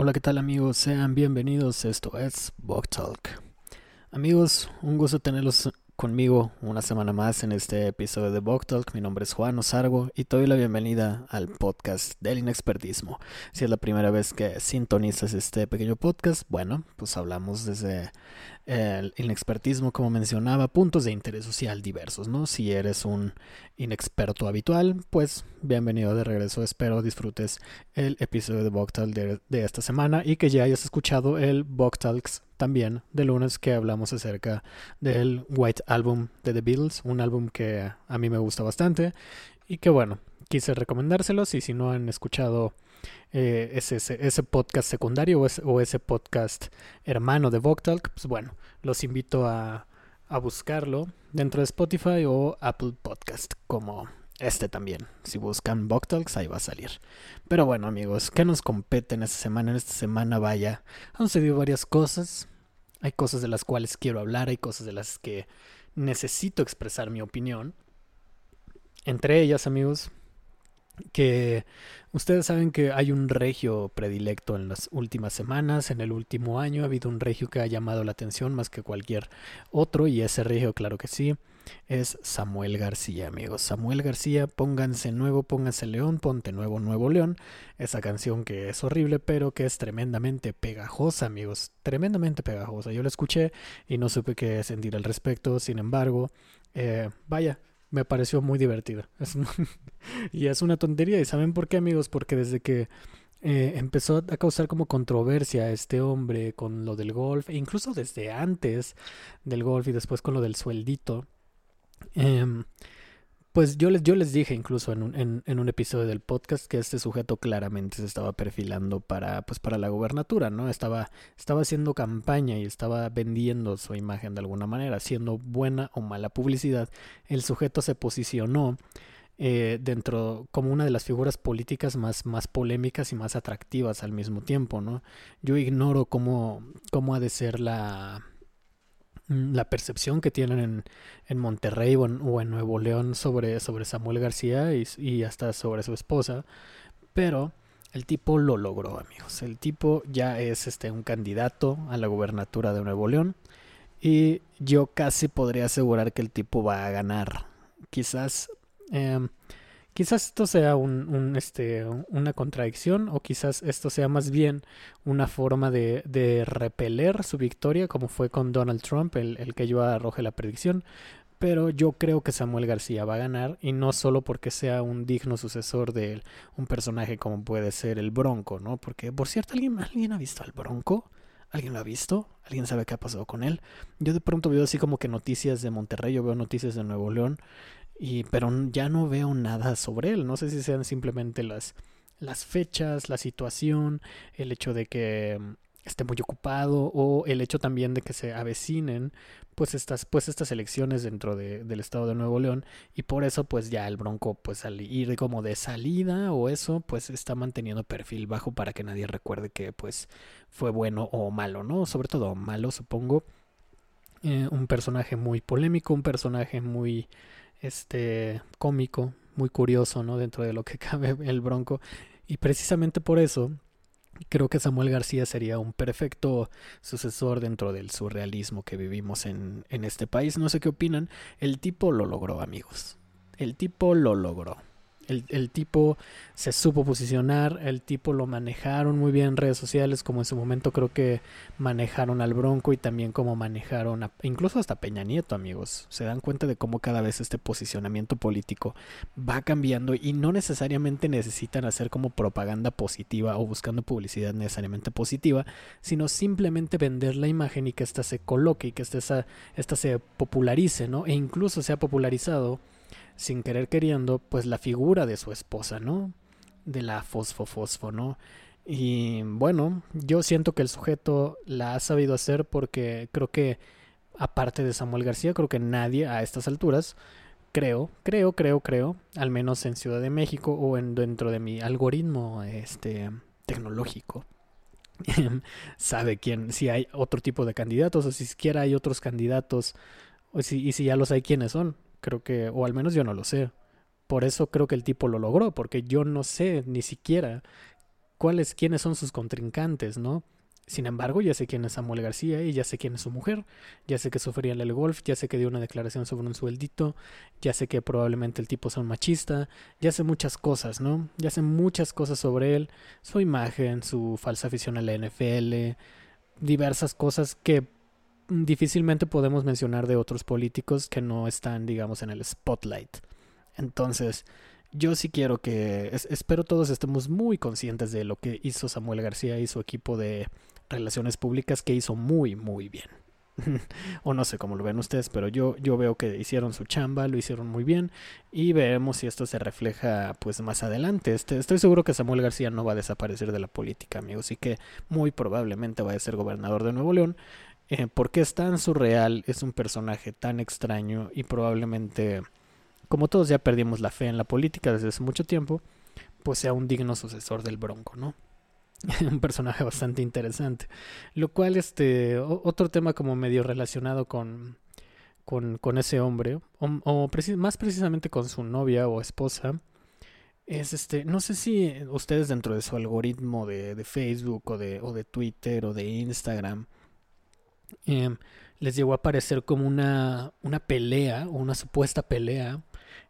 Hola, ¿qué tal amigos? Sean bienvenidos. Esto es Bog Talk. Amigos, un gusto tenerlos conmigo una semana más en este episodio de Bog Talk. Mi nombre es Juan Osargo y te doy la bienvenida al podcast del inexpertismo. Si es la primera vez que sintonizas este pequeño podcast, bueno, pues hablamos desde el inexpertismo, como mencionaba, puntos de interés social diversos, ¿no? Si eres un inexperto habitual, pues bienvenido de regreso. Espero disfrutes el episodio de Bogtalk de, esta semana y que ya hayas escuchado el Bogtalks también de lunes que hablamos acerca del White Album de The Beatles, un álbum que a mí me gusta bastante y que bueno, quise recomendárselos y si no han escuchado eh, ese, ese, podcast secundario o ese, podcast hermano de Voctalk, pues bueno, los invito a, a buscarlo dentro de Spotify o Apple Podcast, como este también. Si buscan Voctalks, ahí va a salir. Pero bueno, amigos, ¿qué nos compete en esta semana? En esta semana, vaya, han sucedido varias cosas. Hay cosas de las cuales quiero hablar, hay cosas de las que necesito expresar mi opinión. Entre ellas, amigos, que ustedes saben que hay un regio predilecto en las últimas semanas, en el último año ha habido un regio que ha llamado la atención más que cualquier otro y ese regio claro que sí es Samuel García amigos. Samuel García, pónganse nuevo, pónganse león, ponte nuevo, nuevo león. Esa canción que es horrible pero que es tremendamente pegajosa amigos, tremendamente pegajosa. Yo la escuché y no supe qué sentir al respecto, sin embargo, eh, vaya, me pareció muy divertida. y es una tontería. ¿Y saben por qué, amigos? Porque desde que eh, empezó a causar como controversia este hombre con lo del golf, e incluso desde antes del golf y después con lo del sueldito, eh, pues yo les, yo les dije incluso en un, en, en un, episodio del podcast que este sujeto claramente se estaba perfilando para, pues para la gobernatura, ¿no? Estaba, estaba haciendo campaña y estaba vendiendo su imagen de alguna manera, haciendo buena o mala publicidad. El sujeto se posicionó eh, dentro como una de las figuras políticas más, más polémicas y más atractivas al mismo tiempo, ¿no? Yo ignoro cómo, cómo ha de ser la la percepción que tienen en, en Monterrey o en, Nuevo León sobre, sobre Samuel García y, y, hasta sobre su esposa, pero el tipo lo logró, amigos. El tipo ya es este, un candidato a la gubernatura de Nuevo León y yo casi podría asegurar que el tipo va a ganar. Quizás eh, Quizás esto sea un, este, una contradicción o quizás esto sea más bien una forma de, repeler su victoria como fue con Donald Trump, el, el, que yo arroje la predicción. Pero yo creo que Samuel García va a ganar y no solo porque sea un digno sucesor de un personaje como puede ser el Bronco, ¿no? Porque, por cierto, ¿alguien, ¿alguien ha visto al Bronco? ¿Alguien lo ha visto? ¿Alguien sabe qué ha pasado con él? Yo de pronto veo así como que noticias de Monterrey, yo veo noticias de Nuevo León y, pero ya no veo nada sobre él. No sé si sean simplemente las, las fechas, la situación, el hecho de que mm, esté muy ocupado o el hecho también de que se avecinen pues estas pues estas elecciones dentro de, del estado de Nuevo León. Y por eso pues ya el Bronco pues al ir como de salida o eso pues está manteniendo perfil bajo para que nadie recuerde que pues fue bueno o malo no sobre todo malo supongo. Eh, un personaje muy polémico un personaje muy este cómico, muy curioso, ¿no? Dentro de lo que cabe el Bronco. Y precisamente por eso creo que Samuel García sería un perfecto sucesor dentro del surrealismo que vivimos en, en este país. No sé qué opinan. El tipo lo logró, amigos. El tipo lo logró. El, tipo se supo posicionar, el tipo lo manejaron muy bien en redes sociales, como en su momento creo que manejaron al Bronco y también como manejaron, a, incluso hasta Peña Nieto, amigos. Se dan cuenta de cómo cada vez este posicionamiento político va cambiando y no necesariamente necesitan hacer como propaganda positiva o buscando publicidad necesariamente positiva, sino simplemente vender la imagen y que ésta se coloque y que esta, esta se popularice, ¿no? E incluso se ha popularizado sin querer queriendo, pues la figura de su esposa, ¿no? De la fosfo fosfo, ¿no? Y bueno, yo siento que el sujeto la ha sabido hacer porque creo que, aparte de Samuel García, creo que nadie a estas alturas, creo, creo, creo, creo, al menos en Ciudad de México o en, dentro de mi algoritmo este, tecnológico, sabe quién, si hay otro tipo de candidatos o si siquiera hay otros candidatos o si, y si ya los hay quiénes son. Creo que, o al menos yo no lo sé. Por eso creo que el tipo lo logró, porque yo no sé ni siquiera cuáles, quiénes son sus contrincantes, ¿no? Sin embargo, ya sé quién es Samuel García y ya sé quién es su mujer, ya sé que sufría en el golf, ya sé que dio una declaración sobre un sueldito, ya sé que probablemente el tipo sea un machista, ya sé muchas cosas, ¿no? Ya sé muchas cosas sobre él, su imagen, su falsa afición a la NFL, diversas cosas que difícilmente podemos mencionar de otros políticos que no están, digamos, en el spotlight. Entonces, yo sí quiero que, espero todos estemos muy conscientes de lo que hizo Samuel García y su equipo de relaciones públicas que hizo muy, muy bien. o no sé cómo lo ven ustedes, pero yo, yo veo que hicieron su chamba, lo hicieron muy bien y veremos si esto se refleja pues más adelante. Este, estoy seguro que Samuel García no va a desaparecer de la política, amigos, y que muy probablemente va a ser gobernador de Nuevo León. Eh, porque es tan surreal, es un personaje tan extraño y probablemente, como todos ya perdimos la fe en la política desde hace mucho tiempo, pues sea un digno sucesor del Bronco, ¿no? un personaje bastante interesante. Lo cual, este, otro tema como medio relacionado con, con, con ese hombre, o, más precisamente con su novia o esposa, es este, no sé si ustedes dentro de su algoritmo de, de Facebook o de, o de Twitter o de Instagram, em, les llegó a aparecer como una, una pelea o una supuesta pelea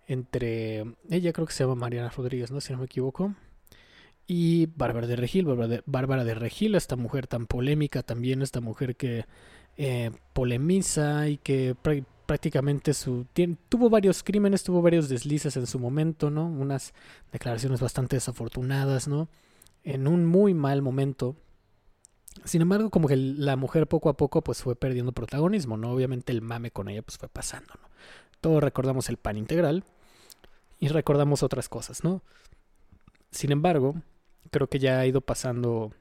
entre, ella creo que se llama Mariana Rodríguez, ¿no? Si no me equivoco y Bárbara de Regil, Bárbara de, Regil, esta mujer tan polémica también, esta mujer que eh, polemiza y que prácticamente su tuvo varios crímenes, tuvo varios deslices en su momento, ¿no? Unas declaraciones bastante desafortunadas, ¿no? En un muy mal momento. Sin embargo, como que la mujer poco a poco pues fue perdiendo protagonismo, ¿no? Obviamente el mame con ella pues fue pasando, ¿no? Todos recordamos el pan integral y recordamos otras cosas, ¿no? Sin embargo, creo que ya ha ido pasando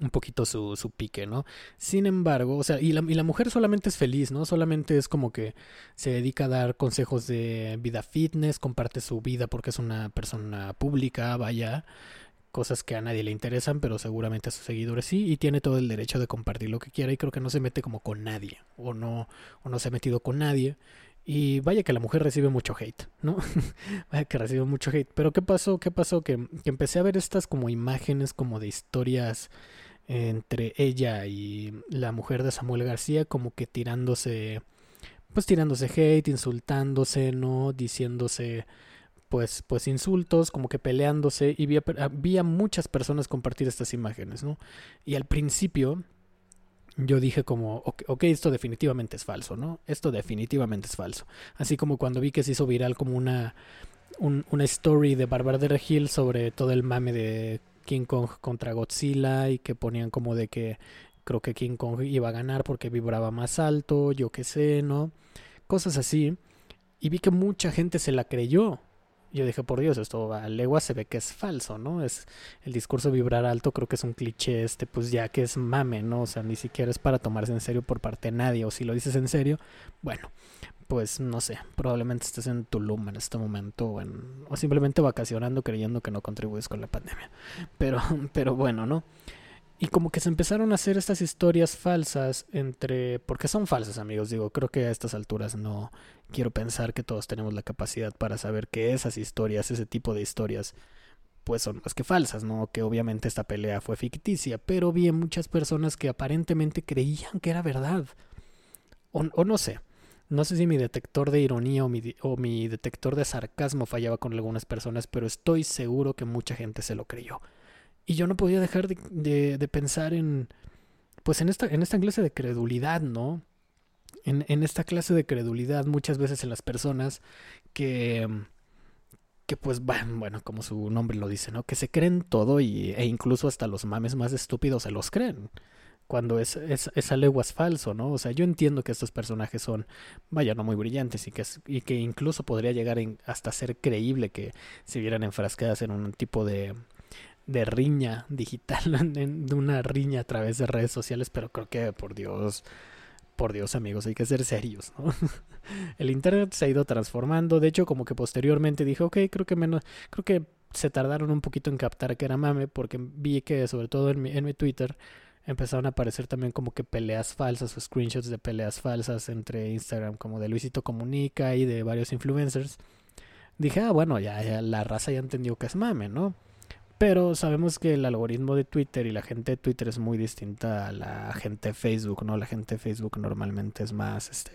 un poquito su, su pique, ¿no? Sin embargo, o sea, y la, y la mujer solamente es feliz, ¿no? Solamente es como que se dedica a dar consejos de vida fitness, comparte su vida porque es una persona pública, vaya, cosas que a nadie le interesan, pero seguramente a sus seguidores sí, y tiene todo el derecho de compartir lo que quiera y creo que no se mete como con nadie, o no, o no se ha metido con nadie. Y vaya que la mujer recibe mucho hate, ¿no? vaya que recibe mucho hate. Pero ¿qué pasó? ¿Qué pasó? Que, empecé a ver estas como imágenes como de historias entre ella y la mujer de Samuel García como que tirándose pues tirándose hate, insultándose, ¿no? Diciéndose pues pues insultos, como que peleándose y vi había muchas personas compartir estas imágenes, ¿no? Y al principio yo dije como, ok, esto definitivamente es falso, ¿no? Esto definitivamente es falso. Así como cuando vi que se hizo viral como una, una story de Barbara de Regil sobre todo el mame de King Kong contra Godzilla y que ponían como de que creo que King Kong iba a ganar porque vibraba más alto, yo qué sé, ¿no? Cosas así. Y vi que mucha gente se la creyó yo dije, por Dios, esto a legua se ve que es falso, ¿no? Es el discurso vibrar alto, creo que es un cliché este, pues ya que es mame, ¿no? O sea, ni siquiera es para tomarse en serio por parte de nadie, o si lo dices en serio, bueno, pues no sé, probablemente estés en Tulum en este momento, o, o simplemente vacacionando creyendo que no contribuyes con la pandemia. Pero, pero bueno, ¿no? Y como que se empezaron a hacer estas historias falsas entre... Porque son falsas, amigos. Digo, creo que a estas alturas no quiero pensar que todos tenemos la capacidad para saber que esas historias, ese tipo de historias, pues son más que falsas, ¿no? Que obviamente esta pelea fue ficticia, pero vi muchas personas que aparentemente creían que era verdad. O, o no sé. No sé si mi detector de ironía o mi, o mi detector de sarcasmo fallaba con algunas personas, pero estoy seguro que mucha gente se lo creyó. Y yo no podía dejar de, de, pensar en, pues en esta, en esta clase de credulidad, ¿no? En, en, esta clase de credulidad muchas veces en las personas que, que pues, bueno, como su nombre lo dice, ¿no? Que se creen todo y, e incluso hasta los mames más estúpidos se los creen. Cuando es, es, es leguas falso, ¿no? O sea, yo entiendo que estos personajes son, vaya, no muy brillantes y que, y que incluso podría llegar hasta ser creíble que se vieran enfrascadas en un tipo de, de riña digital, de una riña a través de redes sociales, pero creo que por Dios, por Dios amigos, hay que ser serios, ¿no? El internet se ha ido transformando, de hecho como que posteriormente dije, ok, creo que menos, creo que se tardaron un poquito en captar que era mame, porque vi que sobre todo en mi, en mi Twitter empezaron a aparecer también como que peleas falsas o screenshots de peleas falsas entre Instagram, como de Luisito Comunica y de varios influencers. Dije, ah, bueno, ya, ya la raza ya entendió que es mame, ¿no? Pero sabemos que el algoritmo de Twitter y la gente de Twitter es muy distinta a la gente de Facebook, ¿no? La gente de Facebook normalmente es más, este,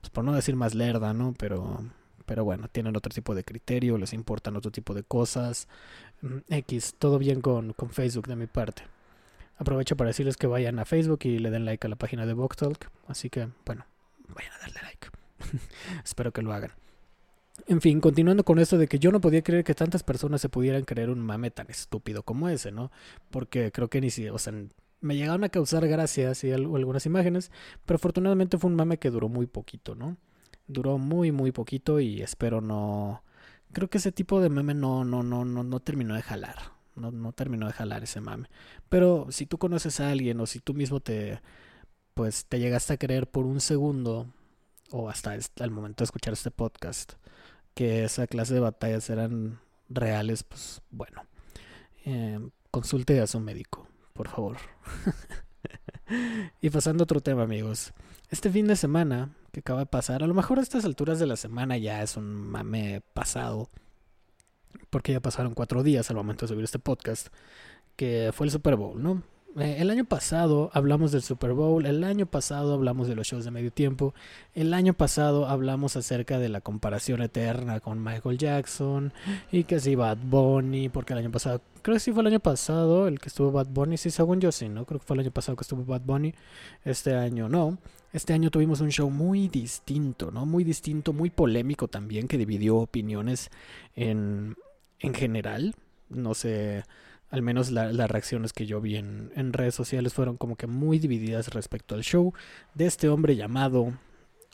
pues por no decir más lerda, ¿no? Pero, pero bueno, tienen otro tipo de criterio, les importan otro tipo de cosas. Mm, X, todo bien con, con Facebook de mi parte. Aprovecho para decirles que vayan a Facebook y le den like a la página de Talk. Así que, bueno, vayan a darle like. Espero que lo hagan. En fin, continuando con esto de que yo no podía creer que tantas personas se pudieran creer un mame tan estúpido como ese, ¿no? Porque creo que ni si, o sea, me llegaron a causar gracias y algunas imágenes, pero afortunadamente fue un mame que duró muy poquito, ¿no? Duró muy, muy poquito y espero no... Creo que ese tipo de meme no, no, no, no, no terminó de jalar. No, no terminó de jalar ese mame. Pero si tú conoces a alguien o si tú mismo te, pues, te llegaste a creer por un segundo o hasta el momento de escuchar este podcast que esa clase de batallas eran reales, pues bueno, eh, consulte a su médico, por favor. y pasando a otro tema, amigos. Este fin de semana que acaba de pasar, a lo mejor a estas alturas de la semana ya es un mame pasado, porque ya pasaron cuatro días al momento de subir este podcast, que fue el Super Bowl, ¿no? Eh, el año pasado hablamos del Super Bowl, el año pasado hablamos de los shows de medio tiempo, el año pasado hablamos acerca de la comparación eterna con Michael Jackson y que si Bad Bunny, porque el año pasado, creo que sí fue el año pasado el que estuvo Bad Bunny, sí, según yo sí, ¿no? Creo que fue el año pasado que estuvo Bad Bunny, este año no. Este año tuvimos un show muy distinto, ¿no? Muy distinto, muy polémico también, que dividió opiniones en, en general. No sé al menos las reacciones que yo vi en, redes sociales fueron como que muy divididas respecto al show de este hombre llamado,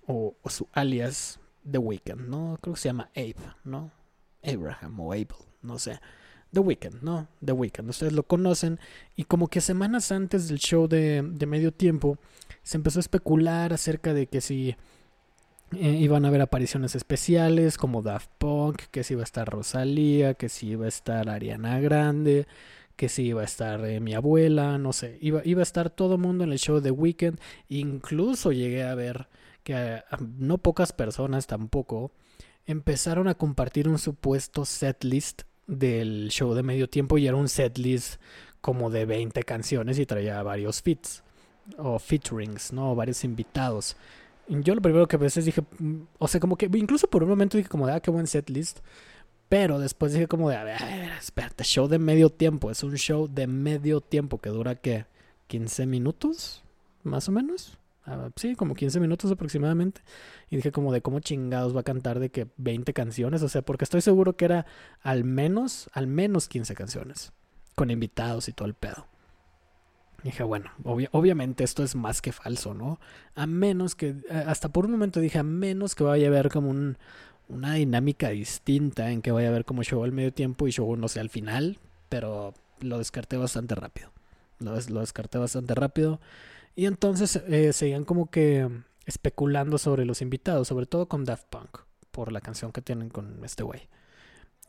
o, su alias, The Weeknd, ¿no? Creo que se llama Abe, ¿no? Abraham o Abel, no sé. The Weeknd, ¿no? The Weeknd, ustedes lo conocen. Y como que semanas antes del show de, de medio tiempo, se empezó a especular acerca de que si eh, iban a haber apariciones especiales como Daft Punk, que si iba a estar Rosalía, que si iba a estar Ariana Grande, que si iba a estar eh, mi abuela, no sé, iba, iba a estar todo el mundo en el show de Weekend, incluso llegué a ver que eh, no pocas personas tampoco empezaron a compartir un supuesto setlist del show de medio tiempo y era un setlist como de 20 canciones y traía varios fits o featurings, ¿no? varios invitados. Yo lo primero que a veces dije, mm, o sea, como que incluso por un momento dije como de, ah, qué buen set list. Pero después dije como de, a ver, espérate, show de medio tiempo. Es un show de medio tiempo que dura, ¿qué? ¿15 minutos? Más o menos. Ah, sí, como 15 minutos aproximadamente. Y dije como de cómo chingados va a cantar de que 20 canciones. O sea, porque estoy seguro que era al menos, al menos 15 canciones. Con invitados y todo el pedo. Dije, bueno, obviamente esto es más que falso, ¿no? A menos que, eh, hasta por un momento dije, a menos que vaya a haber como un, una dinámica distinta en que vaya a haber como show al medio tiempo y show, no sé, al final, pero lo descarté bastante rápido. Lo, lo descarté bastante rápido. Y entonces eh, seguían como que especulando sobre los invitados, sobre todo con Daft Punk, por la canción que tienen con este güey.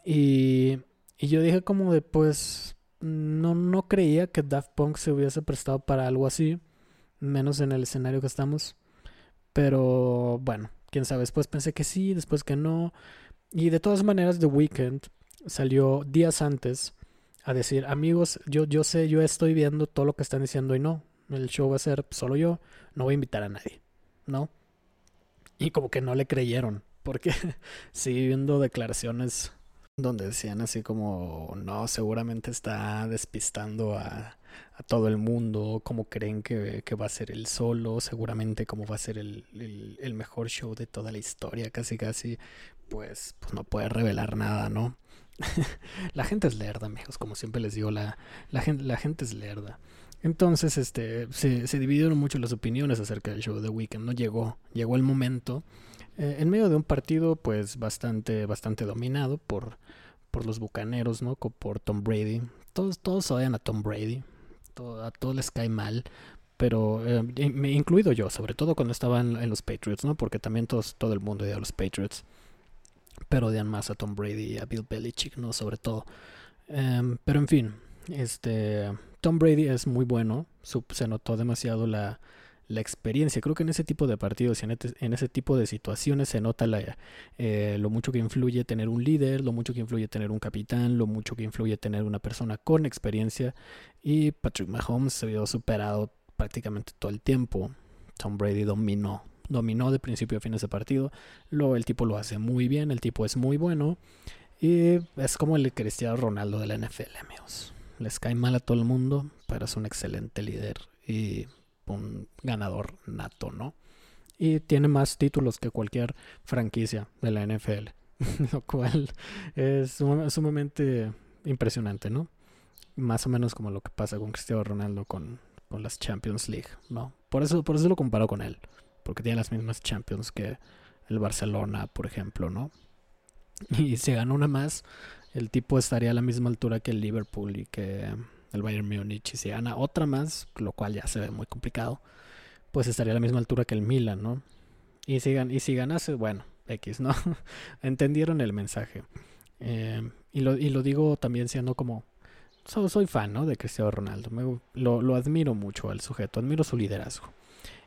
Y, y yo dije como de, pues, no, no creía que Daft Punk se hubiese prestado para algo así, menos en el escenario que estamos. Pero bueno, quién sabe, después pensé que sí, después que no. Y de todas maneras, The Weeknd salió días antes a decir, amigos, yo, yo sé, yo estoy viendo todo lo que están diciendo y no, el show va a ser solo yo, no voy a invitar a nadie, ¿no? Y como que no le creyeron, porque sigue viendo declaraciones donde decían así como, no, seguramente está despistando a, todo el mundo, cómo creen que, que, va a ser el solo, seguramente cómo va a ser el, el, mejor show de toda la historia, casi casi, pues, pues no puede revelar nada, ¿no? la gente es lerda, amigos, como siempre les digo, la, la, gente, la gente es lerda. Entonces, este, se, se dividieron mucho las opiniones acerca del show de Weekend, ¿no? Llegó, llegó el momento eh, en medio de un partido pues bastante, bastante dominado por, por los bucaneros, ¿no? Por Tom Brady. Todos, todos odian a Tom Brady. a todos les cae mal. Pero eh, incluido yo, sobre todo cuando estaba en, los Patriots, ¿no? Porque también todos, todo el mundo odia a los Patriots. Pero odian más a Tom Brady a Bill Belichick, ¿no? Sobre todo. Em, pero en fin, este Tom Brady es muy bueno. se notó demasiado la, la experiencia. Creo que en ese tipo de partidos y en, ese tipo de situaciones se nota la, eh, lo mucho que influye tener un líder, lo mucho que influye tener un capitán, lo mucho que influye tener una persona con experiencia. Y Patrick Mahomes se vio superado prácticamente todo el tiempo. Tom Brady dominó, dominó de principio a fin ese partido. Luego el tipo lo hace muy bien, el tipo es muy bueno. Y es como el Cristiano Ronaldo de la NFL, amigos. Les cae mal a todo el mundo, pero es un excelente líder y un ganador nato, ¿no? Y tiene más títulos que cualquier franquicia de la NFL, lo cual es sumamente impresionante, ¿no? Más o menos como lo que pasa con Cristiano Ronaldo con, con las Champions League, ¿no? Por eso, por eso lo comparo con él, porque tiene las mismas Champions que el Barcelona, por ejemplo, ¿no? Y si gana una más, el tipo estaría a la misma altura que el Liverpool y que el Bayern Múnich. Y si gana otra más, lo cual ya se ve muy complicado, pues estaría a la misma altura que el Milan, ¿no? Y si, y si ganase, bueno, X, ¿no? Entendieron el mensaje. Eh, y, lo, y lo digo también siendo como... soy fan, ¿no? De Cristiano Ronaldo. Me, lo, lo admiro mucho al sujeto, admiro su liderazgo.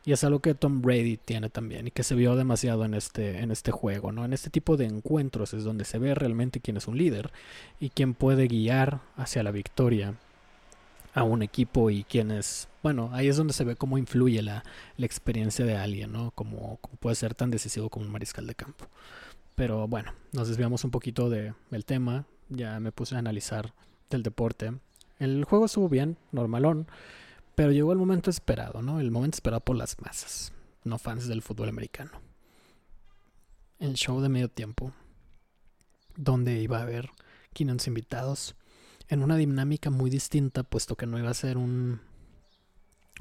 Y es algo que Tom Brady tiene también y que se vio demasiado en este, en este juego, ¿no? En este tipo de encuentros es donde se ve realmente quién es un líder y quién puede guiar hacia la victoria a un equipo y quién es... Bueno, ahí es donde se ve cómo influye la, la experiencia de alguien, ¿no? Como, puede ser tan decisivo como un mariscal de campo. Pero bueno, nos desviamos un poquito de, del tema. Ya me puse a analizar del deporte. El juego estuvo bien, normalón. Pero llegó el momento esperado, ¿no? El momento esperado por las masas, no fans del fútbol americano. El show de medio tiempo, donde iba a haber 500 invitados, en una dinámica muy distinta, puesto que no iba a ser un,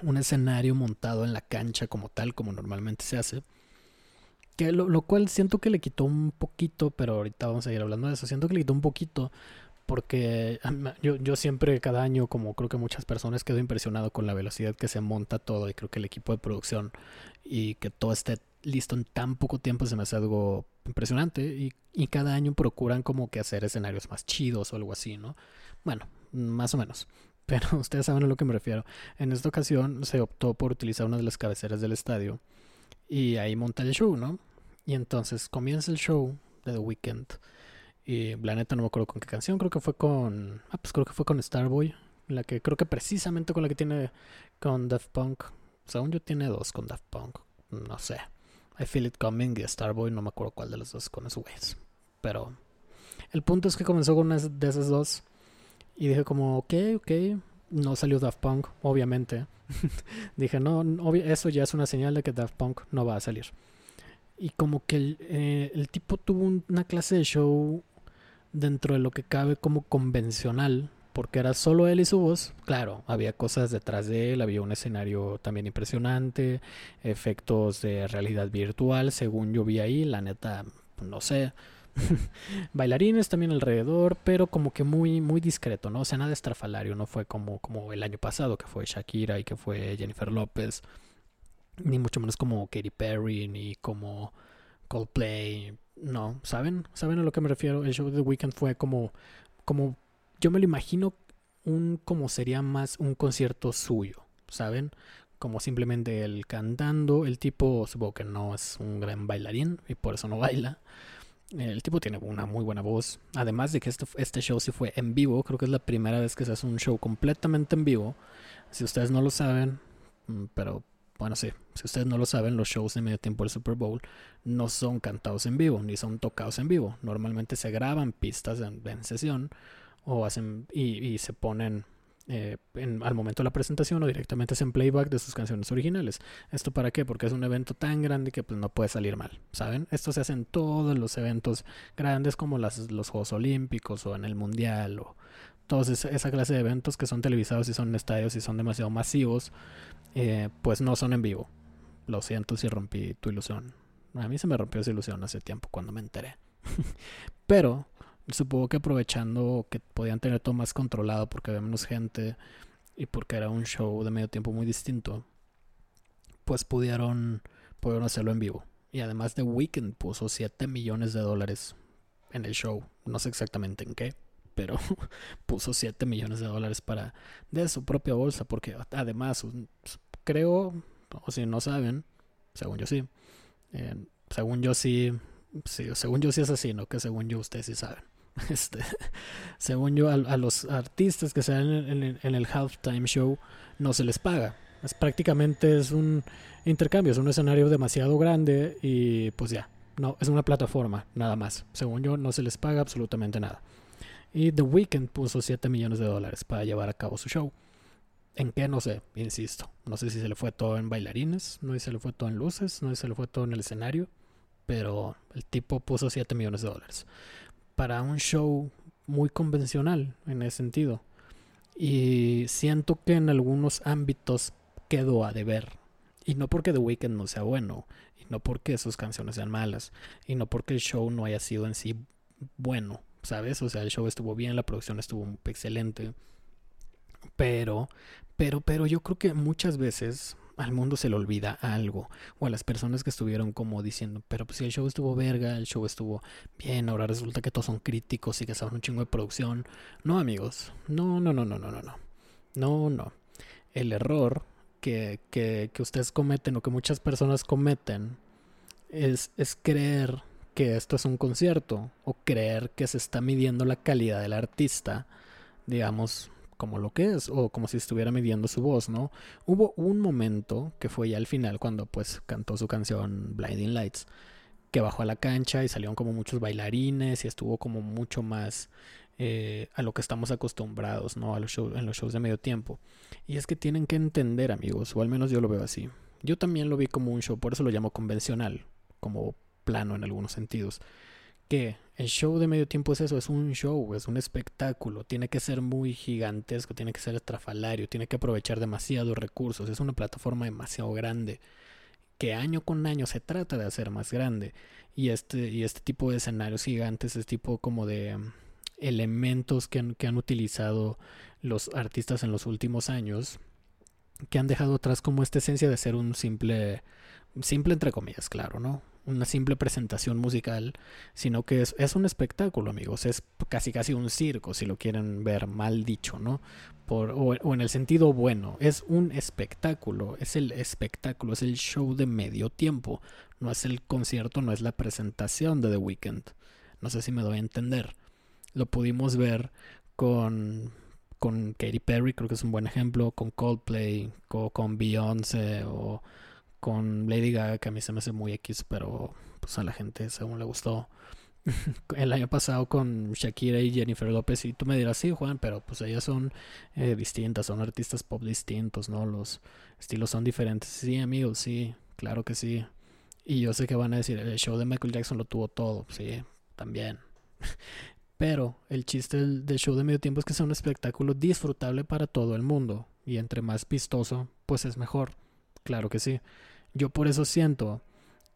un escenario montado en la cancha como tal, como normalmente se hace. Que lo, lo, cual siento que le quitó un poquito, pero ahorita vamos a ir hablando de eso. Siento que le quitó un poquito porque yo, yo siempre cada año, como creo que muchas personas, quedo impresionado con la velocidad que se monta todo y creo que el equipo de producción y que todo esté listo en tan poco tiempo se me hace algo impresionante y, y cada año procuran como que hacer escenarios más chidos o algo así, ¿no? Bueno, más o menos. Pero ustedes saben a lo que me refiero. En esta ocasión se optó por utilizar una de las cabeceras del estadio y ahí monta el show, ¿no? Y entonces comienza el show de The Weeknd y la neta no me acuerdo con qué canción, creo que fue con. Ah, pues creo que fue con Starboy. La que creo que precisamente con la que tiene con Daft Punk. Según yo tiene dos con Daft Punk. No sé. I Feel It Coming Starboy, no me acuerdo cuál de los dos con esos güeyes. Pero el punto es que comenzó con una de esas dos. Y dije como, ok, ok. No salió Daft Punk, obviamente. dije, no, eso ya es una señal de que Daft Punk no va a salir. Y como que el, eh, el tipo tuvo una clase de show dentro de lo que cabe como convencional, porque era solo él y su voz. Claro, había cosas detrás de él, había un escenario también impresionante, efectos de realidad virtual, según yo vi ahí, la neta, no sé. Bailarines también alrededor, pero como que muy muy discreto, ¿no? O sea, nada estrafalario, no fue como como el año pasado que fue Shakira y que fue Jennifer López, ni mucho menos como Katy Perry ni como Coldplay, no, ¿saben? ¿Saben a lo que me refiero? El show de The Weeknd fue como, como, yo me lo imagino un, como sería más un concierto suyo, ¿saben? Como simplemente él cantando, el tipo supongo que no es un gran bailarín y por eso no baila. El tipo tiene una muy buena voz. Además de que este, este show sí fue en vivo, creo que es la primera vez que se hace un show completamente en vivo. Si ustedes no lo saben, mm, pero bueno, sí, si ustedes no lo saben, los shows de medio tiempo del Super Bowl no son cantados en vivo, ni son tocados en vivo. Normalmente se graban pistas en, sesión o hacen y, se ponen eh, al momento de la presentación o directamente hacen playback de sus canciones originales. ¿Esto para qué? Porque es un evento tan grande que pues no puede salir mal, ¿saben? Esto se hace en todos los eventos grandes como las, los Juegos Olímpicos o en el Mundial o todos esa clase de eventos que son televisados y son en estadios y son demasiado masivos eh, pues no son en vivo. Lo siento si rompí tu ilusión. A mí se me rompió esa ilusión hace tiempo cuando me enteré. Pero supongo que aprovechando que podían tener todo más controlado porque había menos gente y porque era un show de medio tiempo muy distinto, pues pudieron, hacerlo en vivo. Y además The Weeknd puso 7 millones de dólares en el show. No sé exactamente en qué, pero puso 7 millones de dólares para de su propia bolsa, porque además creo, o si no saben, según yo sí, según yo sí, sí, según yo sí es así, ¿no? Que según yo ustedes sí saben. Este, según yo, a, los artistas que salen en, en, en, el halftime show no se les paga. Es prácticamente es un intercambio, es un escenario demasiado grande y pues ya, no, es una plataforma, nada más. Según yo, no se les paga absolutamente nada. Y The Weeknd puso 7 millones de dólares para llevar a cabo su show. ¿En qué? No sé, insisto. No sé si se le fue todo en bailarines, no sé si se le fue todo en luces, no sé si se le fue todo en el escenario, pero el tipo puso 7 millones de dólares. Para un show muy convencional en ese sentido. Y siento que en algunos ámbitos quedó a deber. Y no porque The Weeknd no sea bueno, y no porque sus canciones sean malas, y no porque el show no haya sido en sí bueno, ¿sabes? O sea, el show estuvo bien, la producción estuvo excelente. Pero, pero, pero yo creo que muchas veces al mundo se le olvida algo. O a las personas que estuvieron como diciendo, pero pues si el show estuvo verga, el show estuvo bien, ahora resulta que todos son críticos y que saben un chingo de producción. No, amigos. No, no, no, no, no, no, no. No, no. El error que, que, que ustedes cometen o que muchas personas cometen es, es creer que esto es un concierto o creer que se está midiendo la calidad del artista, digamos, como lo que es o como si estuviera midiendo su voz, ¿no? Hubo un momento que fue ya al final cuando pues cantó su canción Blinding Lights, que bajó a la cancha y salieron como muchos bailarines y estuvo como mucho más eh, a lo que estamos acostumbrados, ¿no? A los en los shows de medio tiempo. Y es que tienen que entender, amigos, o al menos yo lo veo así. Yo también lo vi como un show, por eso lo llamo convencional, como plano en algunos sentidos. Que el show de medio tiempo es eso, es un show, es un espectáculo, tiene que ser muy gigantesco, tiene que ser estrafalario, tiene que aprovechar demasiados recursos, es una plataforma demasiado grande que año con año se trata de hacer más grande y este y este tipo de escenarios gigantes, este tipo como de mm, elementos que han, que han utilizado los artistas en los últimos años que han dejado atrás como esta esencia de ser un simple simple entre comillas, claro, ¿no? Una simple presentación musical, sino que es, es, un espectáculo, amigos. Es casi casi un circo, si lo quieren ver mal dicho, ¿no? Por, o, en el sentido bueno, es un espectáculo, es el espectáculo, es el show de medio tiempo. No es el concierto, no es la presentación de The Weeknd. No sé si me doy a entender. Lo pudimos ver con con Katy Perry, creo que es un buen ejemplo, con Coldplay, con, con Beyoncé o con Lady Gaga, que a mí se me hace muy X, pero pues a la gente según le gustó. el año pasado con Shakira y Jennifer López y tú me dirás, sí, Juan, pero pues ellas son eh, distintas, son artistas pop distintos, ¿no? Los estilos son diferentes. Sí, amigos, sí, claro que sí. Y yo sé que van a decir, el show de Michael Jackson lo tuvo todo, sí, también. Pero el chiste del, show de medio tiempo es que sea un espectáculo disfrutable para todo el mundo. Y entre más vistoso, pues es mejor. Claro que sí. Yo por eso siento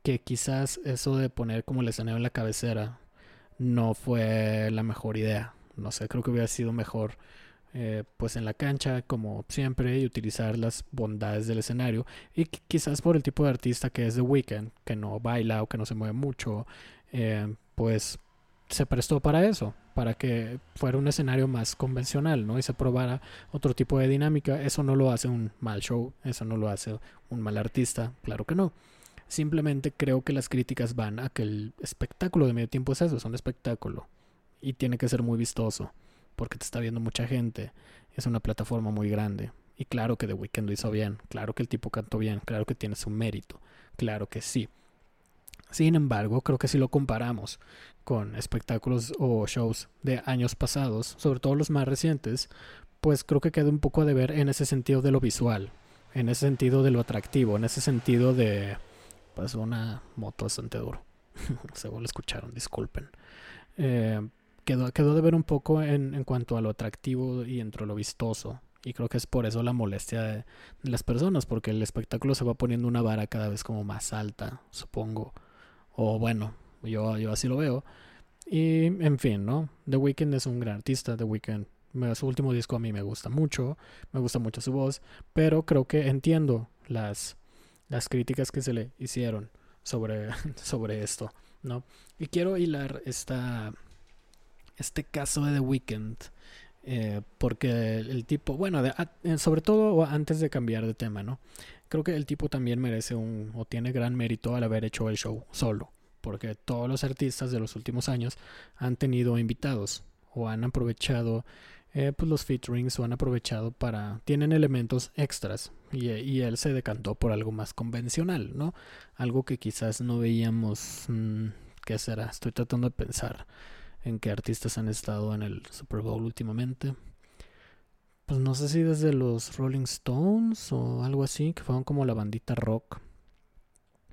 que quizás eso de poner como el escenario en la cabecera no fue la mejor idea. No sé, creo que hubiera sido mejor eh, pues en la cancha como siempre y utilizar las bondades del escenario y quizás por el tipo de artista que es The Weeknd, que no baila o que no se mueve mucho, eh, pues se prestó para eso, para que fuera un escenario más convencional, ¿no? Y se probara otro tipo de dinámica. Eso no lo hace un mal show, eso no lo hace un mal artista, claro que no. Simplemente creo que las críticas van a que el espectáculo de medio tiempo es eso, es un espectáculo. Y tiene que ser muy vistoso, porque te está viendo mucha gente. Es una plataforma muy grande. Y claro que The Weeknd lo hizo bien, claro que el tipo cantó bien, claro que tiene su mérito, claro que sí. Sin embargo, creo que si lo comparamos con espectáculos o shows de años pasados, sobre todo los más recientes, pues creo que queda un poco de ver en ese sentido de lo visual, en ese sentido de lo atractivo, en ese sentido de pues una moto bastante duro. Según lo escucharon, disculpen. Eh, quedó, quedó de ver un poco en, en, cuanto a lo atractivo y entre lo vistoso. Y creo que es por eso la molestia de, de las personas, porque el espectáculo se va poniendo una vara cada vez como más alta, supongo. O bueno, yo, yo así lo veo. Y en fin, ¿no? The Weeknd es un gran artista. The Weeknd, su último disco a mí me gusta mucho. Me gusta mucho su voz. Pero creo que entiendo las, las críticas que se le hicieron sobre, sobre esto, ¿no? Y quiero hilar esta, este caso de The Weeknd. Eh, porque el, tipo, bueno, de, sobre todo antes de cambiar de tema, ¿no? Creo que el tipo también merece un o tiene gran mérito al haber hecho el show solo, porque todos los artistas de los últimos años han tenido invitados o han aprovechado eh, pues los featurings o han aprovechado para tienen elementos extras y, y, él se decantó por algo más convencional, ¿no? Algo que quizás no veíamos mmm, qué será. Estoy tratando de pensar en qué artistas han estado en el Super Bowl últimamente pues no sé si desde los Rolling Stones o algo así, que fueron como la bandita rock.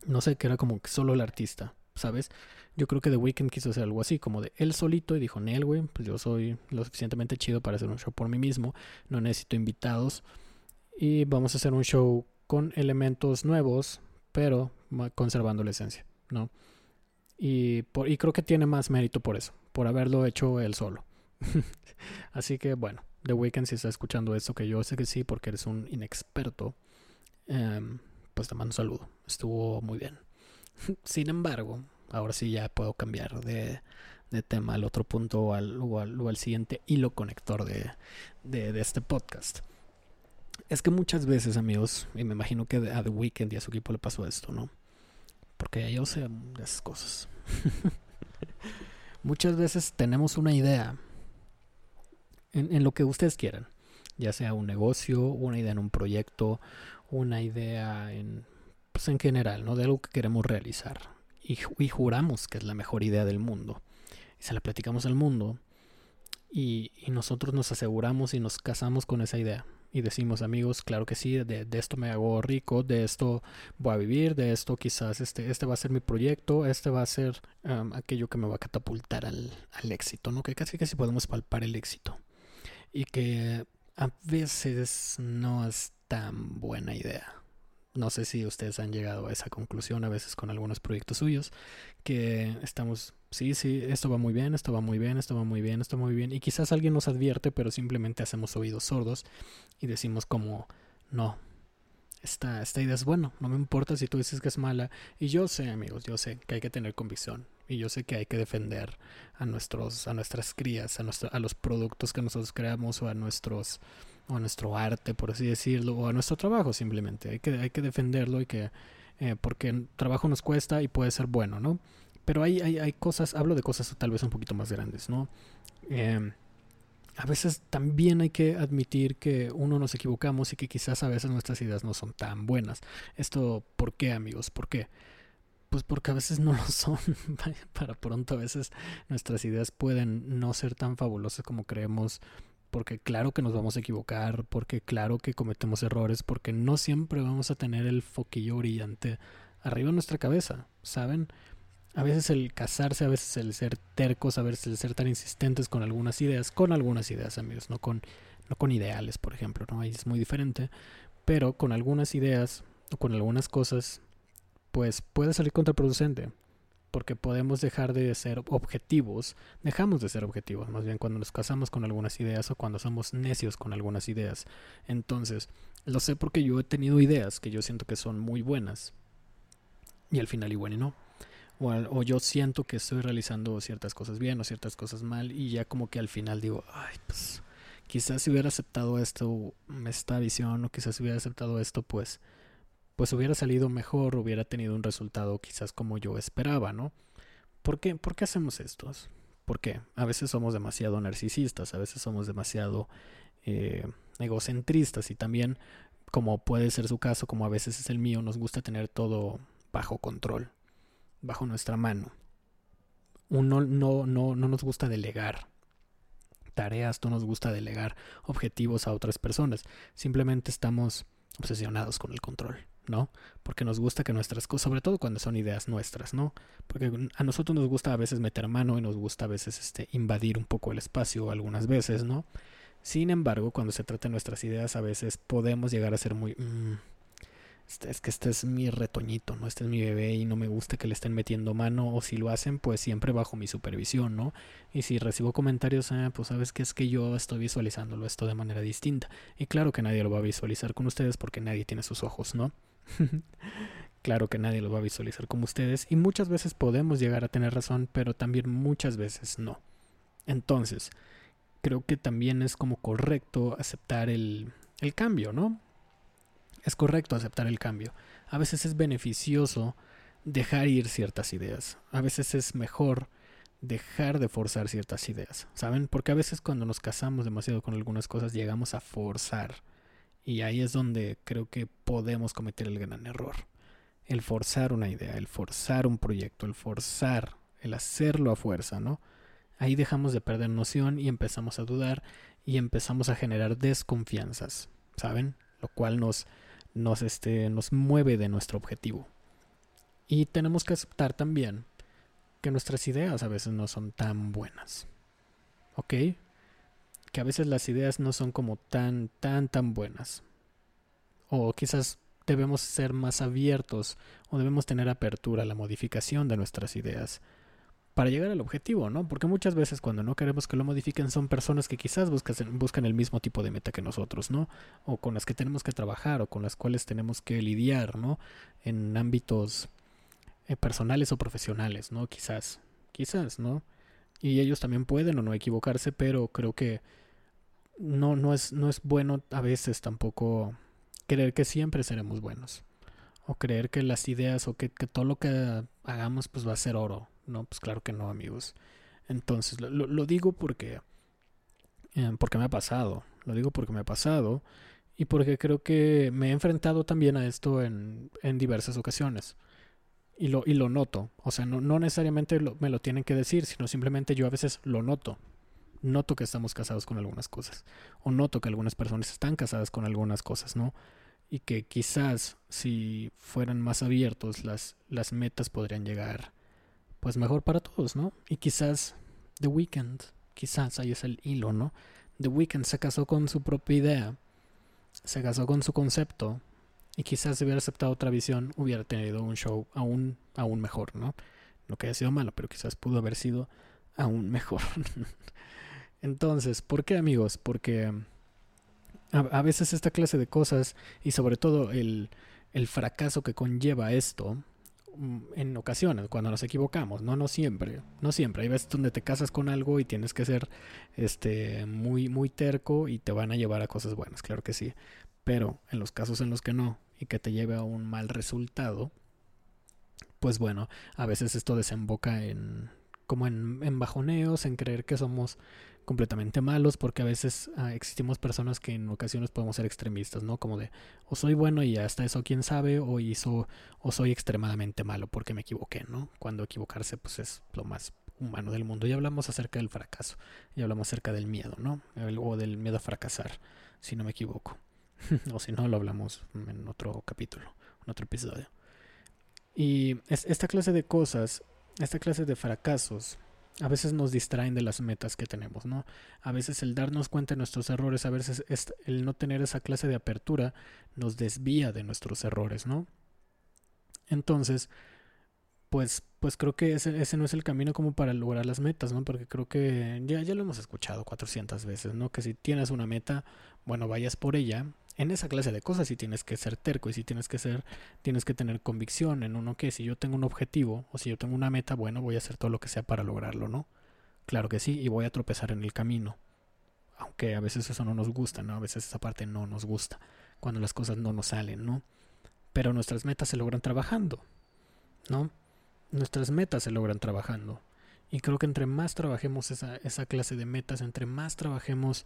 No sé, que era como que solo el artista, ¿sabes? Yo creo que The Weeknd quiso hacer algo así, como de él solito y dijo, Nel, güey, pues yo soy lo suficientemente chido para hacer un show por mí mismo, no necesito invitados y vamos a hacer un show con elementos nuevos, pero conservando la esencia, ¿no? Y, por, y creo que tiene más mérito por eso, por haberlo hecho él solo. así que bueno, The Weeknd, si está escuchando esto, que yo sé que sí, porque eres un inexperto, eh, pues te mando un saludo. Estuvo muy bien. Sin embargo, ahora sí ya puedo cambiar de, de tema al otro punto o al, al, siguiente hilo conector de, de, este podcast. Es que muchas veces, amigos, y me imagino que a The Weeknd y a su equipo le pasó esto, ¿no? Porque yo sé de esas cosas. muchas veces tenemos una idea en, lo que ustedes quieran, ya sea un negocio, una idea en un proyecto, una idea en, pues en general, ¿no? De algo que queremos realizar. Y, juramos que es la mejor idea del mundo. Y se la platicamos al mundo. Y, nosotros nos aseguramos y nos casamos con esa idea. Y decimos, amigos, claro que sí, de, de, esto me hago rico, de esto voy a vivir, de esto quizás este, este va a ser mi proyecto, este va a ser um, aquello que me va a catapultar al, éxito, ¿no? Que casi casi podemos palpar el éxito y que a veces no es tan buena idea. No sé si ustedes han llegado a esa conclusión a veces con algunos proyectos suyos, que estamos, sí, sí, esto va muy bien, esto va muy bien, esto va muy bien, esto va muy bien, y quizás alguien nos advierte, pero simplemente hacemos oídos sordos y decimos como, no, esta, esta idea es bueno, no me importa si tú dices que es mala, y yo sé, amigos, yo sé que hay que tener convicción, y yo sé que hay que defender a nuestros a nuestras crías a, nuestro, a los productos que nosotros creamos o a nuestros o a nuestro arte por así decirlo o a nuestro trabajo simplemente hay que hay que defenderlo y que eh, porque trabajo nos cuesta y puede ser bueno no pero hay, hay, hay cosas hablo de cosas tal vez un poquito más grandes no eh, a veces también hay que admitir que uno nos equivocamos y que quizás a veces nuestras ideas no son tan buenas. Esto, ¿por qué amigos? ¿Por qué? Pues porque a veces no lo son. Para pronto a veces nuestras ideas pueden no ser tan fabulosas como creemos. Porque claro que nos vamos a equivocar, porque claro que cometemos errores, porque no siempre vamos a tener el foquillo brillante arriba de nuestra cabeza, ¿saben? A veces el casarse, a veces el ser tercos, a veces el ser tan insistentes con algunas ideas, con algunas ideas, amigos, no con, no con ideales, por ejemplo, ¿no? Ahí es muy diferente, pero con algunas ideas o con algunas cosas pues puede salir contraproducente, porque podemos dejar de ser objetivos, dejamos de ser objetivos, más bien cuando nos casamos con algunas ideas o cuando somos necios con algunas ideas. Entonces, lo sé porque yo he tenido ideas que yo siento que son muy buenas y al final igual y no. O, o, yo siento que estoy realizando ciertas cosas bien o ciertas cosas mal y ya como que al final digo, ay, pues quizás si hubiera aceptado esto, esta visión o quizás si hubiera aceptado esto, pues pues hubiera salido mejor, hubiera tenido un resultado quizás como yo esperaba, ¿no? ¿Por qué, ¿Por qué hacemos esto? Porque a veces somos demasiado narcisistas, a veces somos demasiado eh, egocentristas y también, como puede ser su caso, como a veces es el mío, nos gusta tener todo bajo control, bajo nuestra mano. Uno no, no, no nos gusta delegar tareas, no nos gusta delegar objetivos a otras personas, simplemente estamos obsesionados con el control. ¿No? Porque nos gusta que nuestras cosas, sobre todo cuando son ideas nuestras, ¿no? Porque a nosotros nos gusta a veces meter mano y nos gusta a veces este, invadir un poco el espacio algunas veces, ¿no? Sin embargo, cuando se trata de nuestras ideas, a veces podemos llegar a ser muy... Mmm, este, es que este es mi retoñito, ¿no? Este es mi bebé y no me gusta que le estén metiendo mano o si lo hacen, pues siempre bajo mi supervisión, ¿no? Y si recibo comentarios, ah, pues sabes que es que yo estoy visualizándolo esto de manera distinta. Y claro que nadie lo va a visualizar con ustedes porque nadie tiene sus ojos, ¿no? claro que nadie lo va a visualizar como ustedes y muchas veces podemos llegar a tener razón, pero también muchas veces no. Entonces, creo que también es como correcto aceptar el, el cambio, ¿no? Es correcto aceptar el cambio. A veces es beneficioso dejar ir ciertas ideas. A veces es mejor dejar de forzar ciertas ideas, ¿saben? Porque a veces cuando nos casamos demasiado con algunas cosas llegamos a forzar. Y ahí es donde creo que podemos cometer el gran error. El forzar una idea, el forzar un proyecto, el forzar, el hacerlo a fuerza, ¿no? Ahí dejamos de perder noción y empezamos a dudar y empezamos a generar desconfianzas, ¿saben? Lo cual nos, nos, este, nos mueve de nuestro objetivo. Y tenemos que aceptar también que nuestras ideas a veces no son tan buenas. ¿Ok? Que a veces las ideas no son como tan, tan, tan buenas. O quizás debemos ser más abiertos o debemos tener apertura a la modificación de nuestras ideas para llegar al objetivo, ¿no? Porque muchas veces cuando no queremos que lo modifiquen son personas que quizás buscan, buscan el mismo tipo de meta que nosotros, ¿no? O con las que tenemos que trabajar o con las cuales tenemos que lidiar, ¿no? En ámbitos eh, personales o profesionales, ¿no? Quizás, quizás, ¿no? Y ellos también pueden o no equivocarse, pero creo que no, no, es, no es bueno a veces tampoco creer que siempre seremos buenos. O creer que las ideas o que, que todo lo que hagamos pues va a ser oro no, pues claro que no, amigos. Entonces, lo, lo digo porque, eh, porque me ha pasado. Lo digo porque me ha pasado y porque creo que me he enfrentado también a esto en, en diversas ocasiones. Y lo, y lo noto. O sea, no, no necesariamente me lo tienen que decir, sino simplemente yo a veces lo noto. Noto que estamos casados con algunas cosas. O noto que algunas personas están casadas con algunas cosas, ¿no? Y que quizás si fueran más abiertos las, las metas podrían llegar pues mejor para todos, ¿no? Y quizás The Weeknd, quizás ahí es el hilo, ¿no? The Weeknd se casó con su propia idea, se casó con su concepto, y quizás si hubiera aceptado otra visión hubiera tenido un show aún, aún mejor, ¿no? No que haya sido malo, pero quizás pudo haber sido aún mejor. Entonces, ¿por qué amigos? Porque a, a, veces esta clase de cosas y sobre todo el, el fracaso que conlleva esto, Mm, en ocasiones, cuando nos equivocamos, no, no siempre, no siempre. Hay veces donde te casas con algo y tienes que ser este, muy, muy terco y te van a llevar a cosas buenas, claro que sí. Pero en los casos en los que no y que te lleve a un mal resultado, pues bueno, a veces esto desemboca en como en, en bajoneos, en creer que somos completamente malos, porque a veces ah, existimos personas que en ocasiones podemos ser extremistas, ¿no? Como de, o soy bueno y hasta eso quién sabe, o hizo, o soy extremadamente malo porque me equivoqué, ¿no? Cuando equivocarse, pues es lo más humano del mundo. Y hablamos acerca del fracaso, y hablamos acerca del miedo, ¿no? O del miedo a fracasar, si no me equivoco. o si no, lo hablamos en otro capítulo, en otro episodio. Y esta clase de cosas, esta clase de fracasos, a veces nos distraen de las metas que tenemos, ¿no? A veces el darnos cuenta de nuestros errores, a veces el no tener esa clase de apertura nos desvía de nuestros errores, ¿no? Entonces, pues, pues creo que ese, ese, no es el camino como para lograr las metas, ¿no? Porque creo que ya, ya lo hemos escuchado 400 veces, ¿no? Que si tienes una meta, bueno, vayas por ella en esa clase de cosas sí tienes que ser terco y si tienes que ser, tienes que tener convicción en uno que si yo tengo un objetivo o si yo tengo una meta, bueno, voy a hacer todo lo que sea para lograrlo, ¿no? Claro que sí, y voy a tropezar en el camino. Aunque a veces eso no nos gusta, ¿no? A veces esa parte no nos gusta, cuando las cosas no nos salen, ¿no? Pero nuestras metas se logran trabajando, ¿no? Nuestras metas se logran trabajando. Y creo que entre más trabajemos esa, esa clase de metas, entre más trabajemos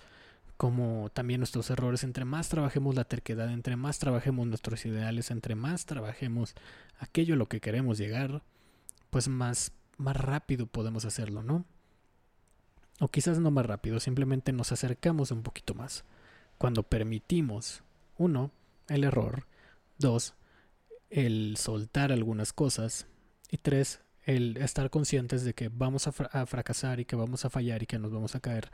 como también nuestros errores, entre más trabajemos la terquedad, entre más trabajemos nuestros ideales, entre más trabajemos aquello a lo que queremos llegar, pues más, más rápido podemos hacerlo, ¿no? O quizás no más rápido, simplemente nos acercamos un poquito más. Cuando permitimos, uno, el error, dos, el soltar algunas cosas, y tres, el estar conscientes de que vamos a, a fracasar y que vamos a fallar y que nos vamos a caer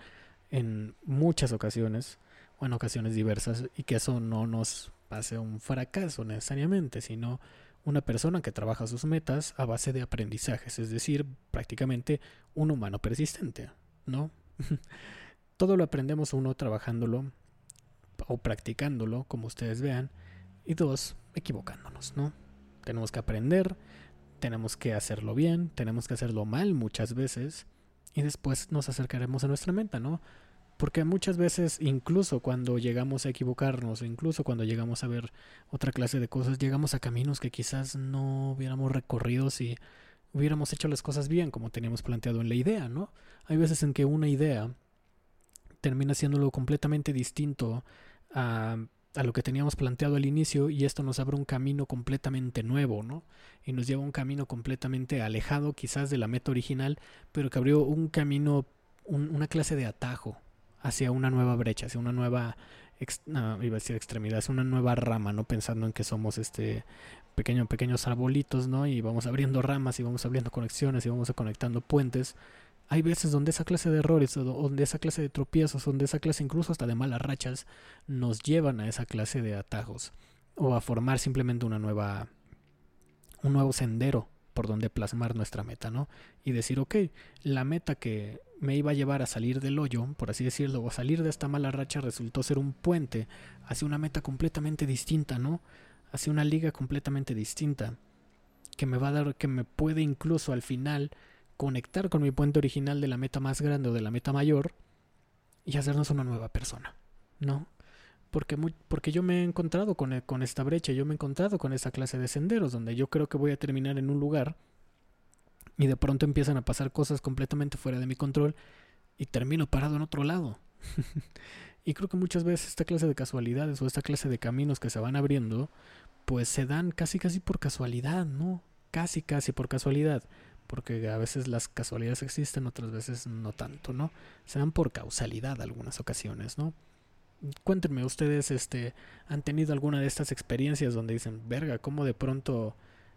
en muchas ocasiones o en ocasiones diversas y que eso no nos pase un fracaso necesariamente, sino una persona que trabaja sus metas a base de aprendizajes, es decir, prácticamente un humano persistente, ¿no? Todo lo aprendemos uno trabajándolo o practicándolo, como ustedes vean, y dos, equivocándonos, ¿no? Tenemos que aprender, tenemos que hacerlo bien, tenemos que hacerlo mal muchas veces y después nos acercaremos a nuestra meta, ¿no? Porque muchas veces, incluso cuando llegamos a equivocarnos, incluso cuando llegamos a ver otra clase de cosas, llegamos a caminos que quizás no hubiéramos recorrido si hubiéramos hecho las cosas bien, como teníamos planteado en la idea, ¿no? Hay veces en que una idea termina siéndolo completamente distinto a, lo que teníamos planteado al inicio y esto nos abre un camino completamente nuevo, ¿no? Y nos lleva a un camino completamente alejado quizás de la meta original, pero que abrió un camino, un, una clase de atajo hacia una nueva brecha, hacia una nueva, iba a decir extremidad, hacia una nueva rama, ¿no? Pensando en que somos este pequeño, pequeños arbolitos, ¿no? Y vamos abriendo ramas y vamos abriendo conexiones y vamos conectando puentes hay veces donde esa clase de errores, donde esa clase de tropiezos, donde esa clase incluso hasta de malas rachas, nos llevan a esa clase de atajos o a formar simplemente una nueva, un nuevo sendero por donde plasmar nuestra meta, ¿no? Y decir, ok, la meta que me iba a llevar a salir del hoyo, por así decirlo, o a salir de esta mala racha resultó ser un puente hacia una meta completamente distinta, ¿no? Hacia una liga completamente distinta, que me va a dar, que me puede incluso al final conectar con mi puente original de la meta más grande o de la meta mayor y hacernos una nueva persona, ¿no? Porque, porque yo me he encontrado con, con esta brecha, yo me he encontrado con esa clase de senderos donde yo creo que voy a terminar en un lugar y de pronto empiezan a pasar cosas completamente fuera de mi control y termino parado en otro lado. y creo que muchas veces esta clase de casualidades o esta clase de caminos que se van abriendo, pues se dan casi casi por casualidad, ¿no? Casi casi por casualidad porque a veces las casualidades existen, otras veces no tanto, ¿no? Se dan por causalidad algunas ocasiones, ¿no? Cuéntenme, ustedes este, han tenido alguna de estas experiencias donde dicen, verga, cómo de pronto,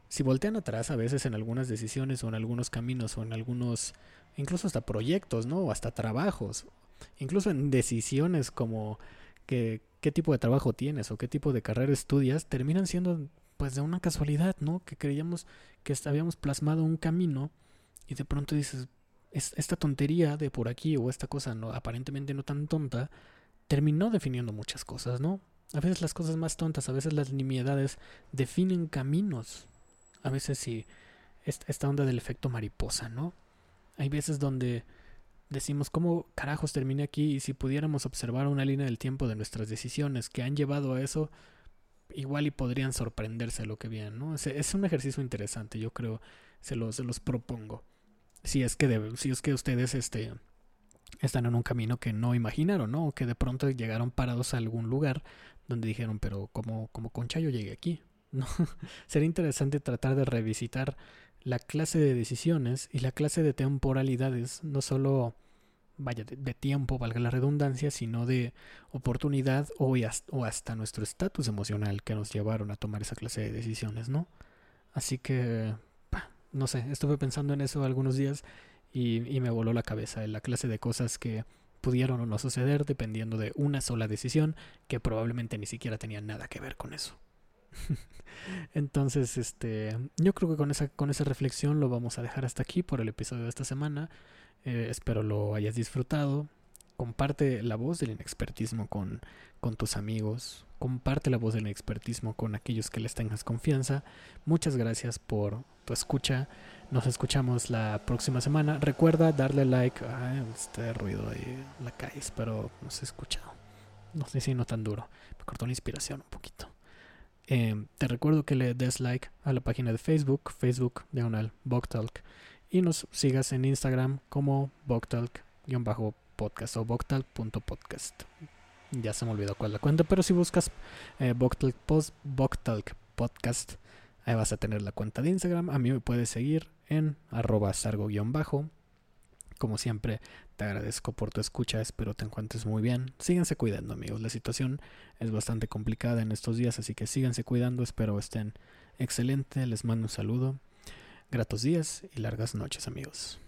si voltean atrás a veces en algunas decisiones o en algunos caminos o en algunos, incluso hasta proyectos, ¿no? O hasta trabajos, incluso en decisiones como que, qué tipo de trabajo tienes o qué tipo de carrera estudias, terminan siendo pues de una casualidad, ¿no? Que creíamos que habíamos plasmado un camino y de pronto dices, esta tontería de por aquí o esta cosa no, aparentemente no tan tonta, terminó definiendo muchas cosas, ¿no? A veces las cosas más tontas, a veces las nimiedades definen caminos. A veces sí, esta onda del efecto mariposa, ¿no? Hay veces donde decimos, ¿cómo carajos terminé aquí? Y si pudiéramos observar una línea del tiempo de nuestras decisiones que han llevado a eso, igual y podrían sorprenderse de lo que vienen, ¿no? Es, un ejercicio interesante, yo creo, se los, propongo. Si es que si es que ustedes este, están en un camino que no imaginaron, ¿no? O que de pronto llegaron parados a algún lugar donde dijeron, pero como, como concha yo llegué aquí, ¿no? Sería interesante tratar de revisitar la clase de decisiones y la clase de temporalidades, no solo vaya, de, tiempo, valga la redundancia, sino de oportunidad o, hasta nuestro estatus emocional que nos llevaron a tomar esa clase de decisiones, ¿no? Así que, no sé, estuve pensando en eso algunos días y, y me voló la cabeza en la clase de cosas que pudieron o no suceder dependiendo de una sola decisión que probablemente ni siquiera tenía nada que ver con eso. Entonces, este, yo creo que con esa, con esa reflexión lo vamos a dejar hasta aquí por el episodio de esta semana. Eh, espero lo hayas disfrutado. Comparte la voz del inexpertismo con, con tus amigos. Comparte la voz del inexpertismo con aquellos que les tengas confianza. Muchas gracias por tu escucha. Nos escuchamos la próxima semana. Recuerda darle like. a este ruido ahí la calle, pero no se ha escuchado. No sé si no tan duro. Me cortó la inspiración un poquito. Eh, te recuerdo que le des like a la página de Facebook, Facebook diagonal Boktalk y nos sigas en Instagram como Boktalk-podcast o Boktalk.podcast. Ya se me olvidó cuál la cuenta, pero si buscas eh, Boktalk, post, Podcast, ahí vas a tener la cuenta de Instagram. A mí me puedes seguir en arroba sargo-bajo. Como siempre, te agradezco por tu escucha, espero te encuentres muy bien. Síganse cuidando, amigos. La situación es bastante complicada en estos días, así que síganse cuidando, espero estén excelente. Les mando un saludo Gratos días y largas noches amigos.